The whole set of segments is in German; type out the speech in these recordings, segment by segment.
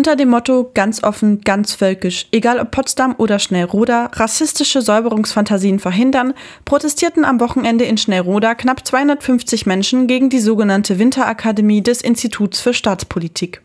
Unter dem Motto ganz offen, ganz völkisch, egal ob Potsdam oder Schnellroda, rassistische Säuberungsfantasien verhindern, protestierten am Wochenende in Schnellroda knapp 250 Menschen gegen die sogenannte Winterakademie des Instituts für Staatspolitik.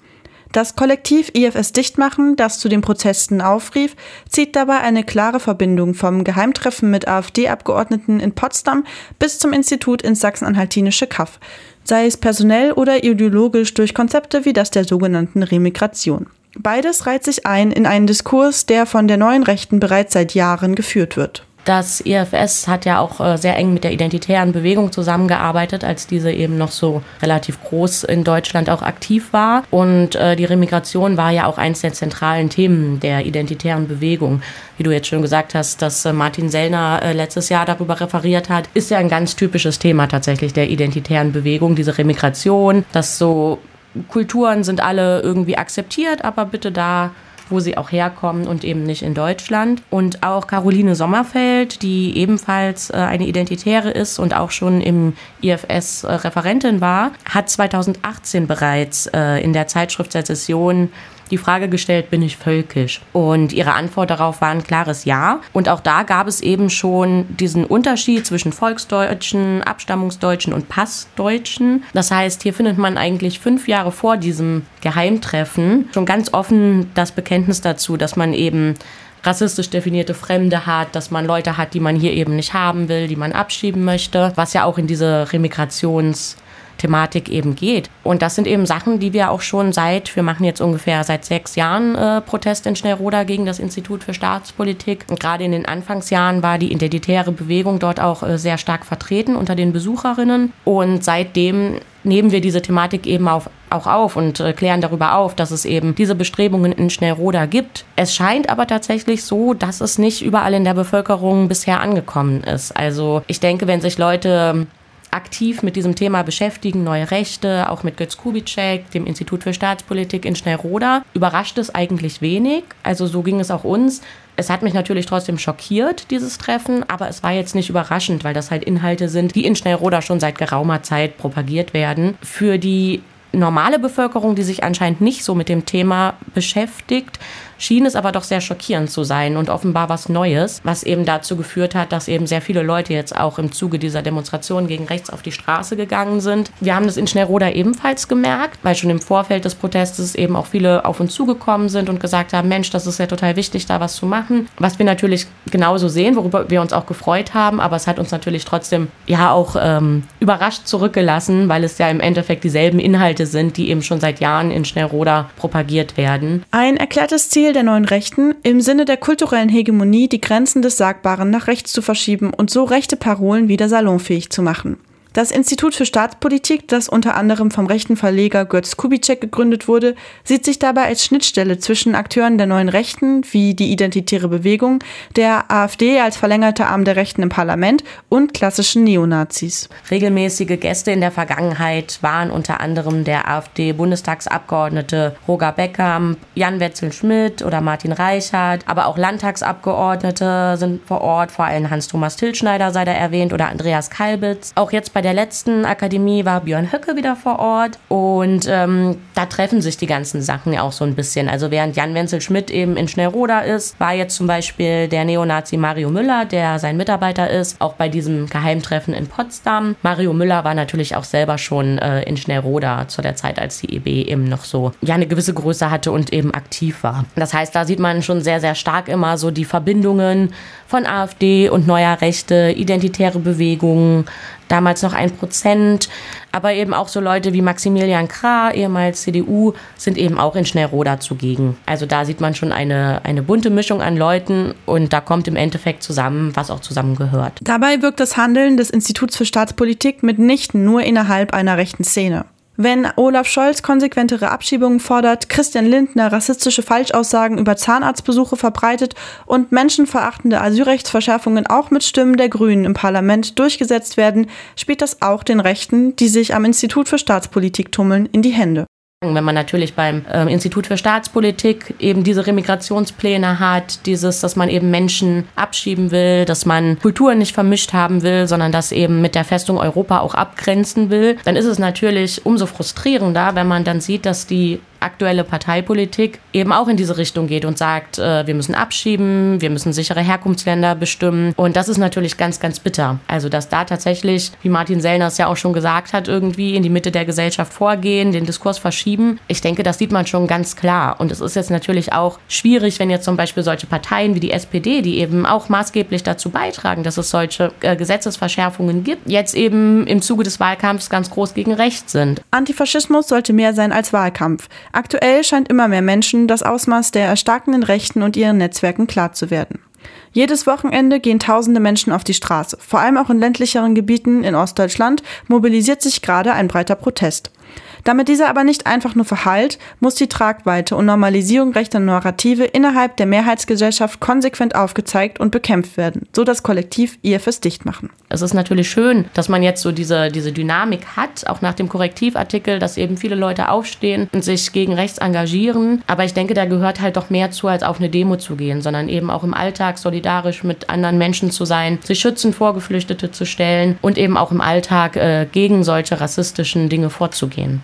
Das Kollektiv IFS Dichtmachen, das zu den Protesten aufrief, zieht dabei eine klare Verbindung vom Geheimtreffen mit AfD-Abgeordneten in Potsdam bis zum Institut ins sachsen-anhaltinische Kaff sei es personell oder ideologisch durch Konzepte wie das der sogenannten Remigration. Beides reiht sich ein in einen Diskurs, der von der neuen Rechten bereits seit Jahren geführt wird. Das IFS hat ja auch äh, sehr eng mit der identitären Bewegung zusammengearbeitet, als diese eben noch so relativ groß in Deutschland auch aktiv war. Und äh, die Remigration war ja auch eines der zentralen Themen der identitären Bewegung. Wie du jetzt schon gesagt hast, dass äh, Martin Sellner letztes Jahr darüber referiert hat, ist ja ein ganz typisches Thema tatsächlich der identitären Bewegung, diese Remigration, dass so Kulturen sind alle irgendwie akzeptiert, aber bitte da wo sie auch herkommen und eben nicht in Deutschland. Und auch Caroline Sommerfeld, die ebenfalls äh, eine Identitäre ist und auch schon im IFS äh, Referentin war, hat 2018 bereits äh, in der Zeitschrift Sezession die Frage gestellt, bin ich völkisch? Und ihre Antwort darauf war ein klares Ja. Und auch da gab es eben schon diesen Unterschied zwischen Volksdeutschen, Abstammungsdeutschen und Passdeutschen. Das heißt, hier findet man eigentlich fünf Jahre vor diesem Geheimtreffen schon ganz offen das Bekenntnis dazu, dass man eben rassistisch definierte Fremde hat, dass man Leute hat, die man hier eben nicht haben will, die man abschieben möchte, was ja auch in diese Remigrations- Thematik eben geht. Und das sind eben Sachen, die wir auch schon seit, wir machen jetzt ungefähr seit sechs Jahren äh, Protest in Schnellroda gegen das Institut für Staatspolitik. Und gerade in den Anfangsjahren war die identitäre Bewegung dort auch äh, sehr stark vertreten unter den Besucherinnen. Und seitdem nehmen wir diese Thematik eben auf, auch auf und äh, klären darüber auf, dass es eben diese Bestrebungen in Schnellroda gibt. Es scheint aber tatsächlich so, dass es nicht überall in der Bevölkerung bisher angekommen ist. Also ich denke, wenn sich Leute aktiv mit diesem Thema beschäftigen, neue Rechte, auch mit Götz Kubitschek, dem Institut für Staatspolitik in Schnellroda, überrascht es eigentlich wenig. Also so ging es auch uns. Es hat mich natürlich trotzdem schockiert, dieses Treffen, aber es war jetzt nicht überraschend, weil das halt Inhalte sind, die in Schnellroda schon seit geraumer Zeit propagiert werden. Für die normale Bevölkerung, die sich anscheinend nicht so mit dem Thema beschäftigt, schien es aber doch sehr schockierend zu sein und offenbar was Neues, was eben dazu geführt hat, dass eben sehr viele Leute jetzt auch im Zuge dieser Demonstration gegen rechts auf die Straße gegangen sind. Wir haben das in Schnellroda ebenfalls gemerkt, weil schon im Vorfeld des Protestes eben auch viele auf uns zugekommen sind und gesagt haben, Mensch, das ist ja total wichtig, da was zu machen. Was wir natürlich genauso sehen, worüber wir uns auch gefreut haben, aber es hat uns natürlich trotzdem ja auch ähm, überrascht zurückgelassen, weil es ja im Endeffekt dieselben Inhalte sind, die eben schon seit Jahren in Schnellroda propagiert werden. Ein erklärtes Ziel Ziel der neuen Rechten, im Sinne der kulturellen Hegemonie die Grenzen des Sagbaren nach rechts zu verschieben und so rechte Parolen wieder salonfähig zu machen. Das Institut für Staatspolitik, das unter anderem vom rechten Verleger Götz Kubitschek gegründet wurde, sieht sich dabei als Schnittstelle zwischen Akteuren der neuen Rechten, wie die Identitäre Bewegung, der AfD als verlängerter Arm der Rechten im Parlament und klassischen Neonazis. Regelmäßige Gäste in der Vergangenheit waren unter anderem der AfD-Bundestagsabgeordnete Roger Beckham, Jan Wetzel-Schmidt oder Martin Reichert, aber auch Landtagsabgeordnete sind vor Ort, vor allem Hans-Thomas Tilschneider sei da erwähnt oder Andreas Kalbitz. Auch jetzt bei der letzten Akademie war Björn Höcke wieder vor Ort und ähm, da treffen sich die ganzen Sachen ja auch so ein bisschen. Also während Jan Wenzel Schmidt eben in Schnellroda ist, war jetzt zum Beispiel der Neonazi Mario Müller, der sein Mitarbeiter ist, auch bei diesem Geheimtreffen in Potsdam. Mario Müller war natürlich auch selber schon äh, in Schnellroda zu der Zeit, als die EB eben noch so ja eine gewisse Größe hatte und eben aktiv war. Das heißt, da sieht man schon sehr, sehr stark immer so die Verbindungen von AfD und neuer Rechte, identitäre Bewegungen, damals noch ein Prozent. Aber eben auch so Leute wie Maximilian Krah, ehemals CDU, sind eben auch in Schnellroda zugegen. Also da sieht man schon eine, eine bunte Mischung an Leuten und da kommt im Endeffekt zusammen, was auch zusammengehört. Dabei wirkt das Handeln des Instituts für Staatspolitik mitnichten nur innerhalb einer rechten Szene. Wenn Olaf Scholz konsequentere Abschiebungen fordert, Christian Lindner rassistische Falschaussagen über Zahnarztbesuche verbreitet und menschenverachtende Asylrechtsverschärfungen auch mit Stimmen der Grünen im Parlament durchgesetzt werden, spielt das auch den Rechten, die sich am Institut für Staatspolitik tummeln, in die Hände. Wenn man natürlich beim äh, Institut für Staatspolitik eben diese Remigrationspläne hat, dieses, dass man eben Menschen abschieben will, dass man Kulturen nicht vermischt haben will, sondern das eben mit der Festung Europa auch abgrenzen will, dann ist es natürlich umso frustrierender, wenn man dann sieht, dass die aktuelle Parteipolitik eben auch in diese Richtung geht und sagt, äh, wir müssen abschieben, wir müssen sichere Herkunftsländer bestimmen. Und das ist natürlich ganz, ganz bitter. Also, dass da tatsächlich, wie Martin Sellner es ja auch schon gesagt hat, irgendwie in die Mitte der Gesellschaft vorgehen, den Diskurs verschieben. Ich denke, das sieht man schon ganz klar. Und es ist jetzt natürlich auch schwierig, wenn jetzt zum Beispiel solche Parteien wie die SPD, die eben auch maßgeblich dazu beitragen, dass es solche äh, Gesetzesverschärfungen gibt, jetzt eben im Zuge des Wahlkampfs ganz groß gegen rechts sind. Antifaschismus sollte mehr sein als Wahlkampf. Aktuell scheint immer mehr Menschen das Ausmaß der erstarkenden Rechten und ihren Netzwerken klar zu werden. Jedes Wochenende gehen tausende Menschen auf die Straße. Vor allem auch in ländlicheren Gebieten in Ostdeutschland mobilisiert sich gerade ein breiter Protest. Damit dieser aber nicht einfach nur verhallt, muss die Tragweite und Normalisierung rechter Narrative innerhalb der Mehrheitsgesellschaft konsequent aufgezeigt und bekämpft werden, so das Kollektiv IFS dicht machen. Es ist natürlich schön, dass man jetzt so diese, diese Dynamik hat, auch nach dem Korrektivartikel, dass eben viele Leute aufstehen und sich gegen rechts engagieren. Aber ich denke, da gehört halt doch mehr zu, als auf eine Demo zu gehen, sondern eben auch im Alltag solidarisch mit anderen Menschen zu sein, sich schützend vor Geflüchtete zu stellen und eben auch im Alltag äh, gegen solche rassistischen Dinge vorzugehen.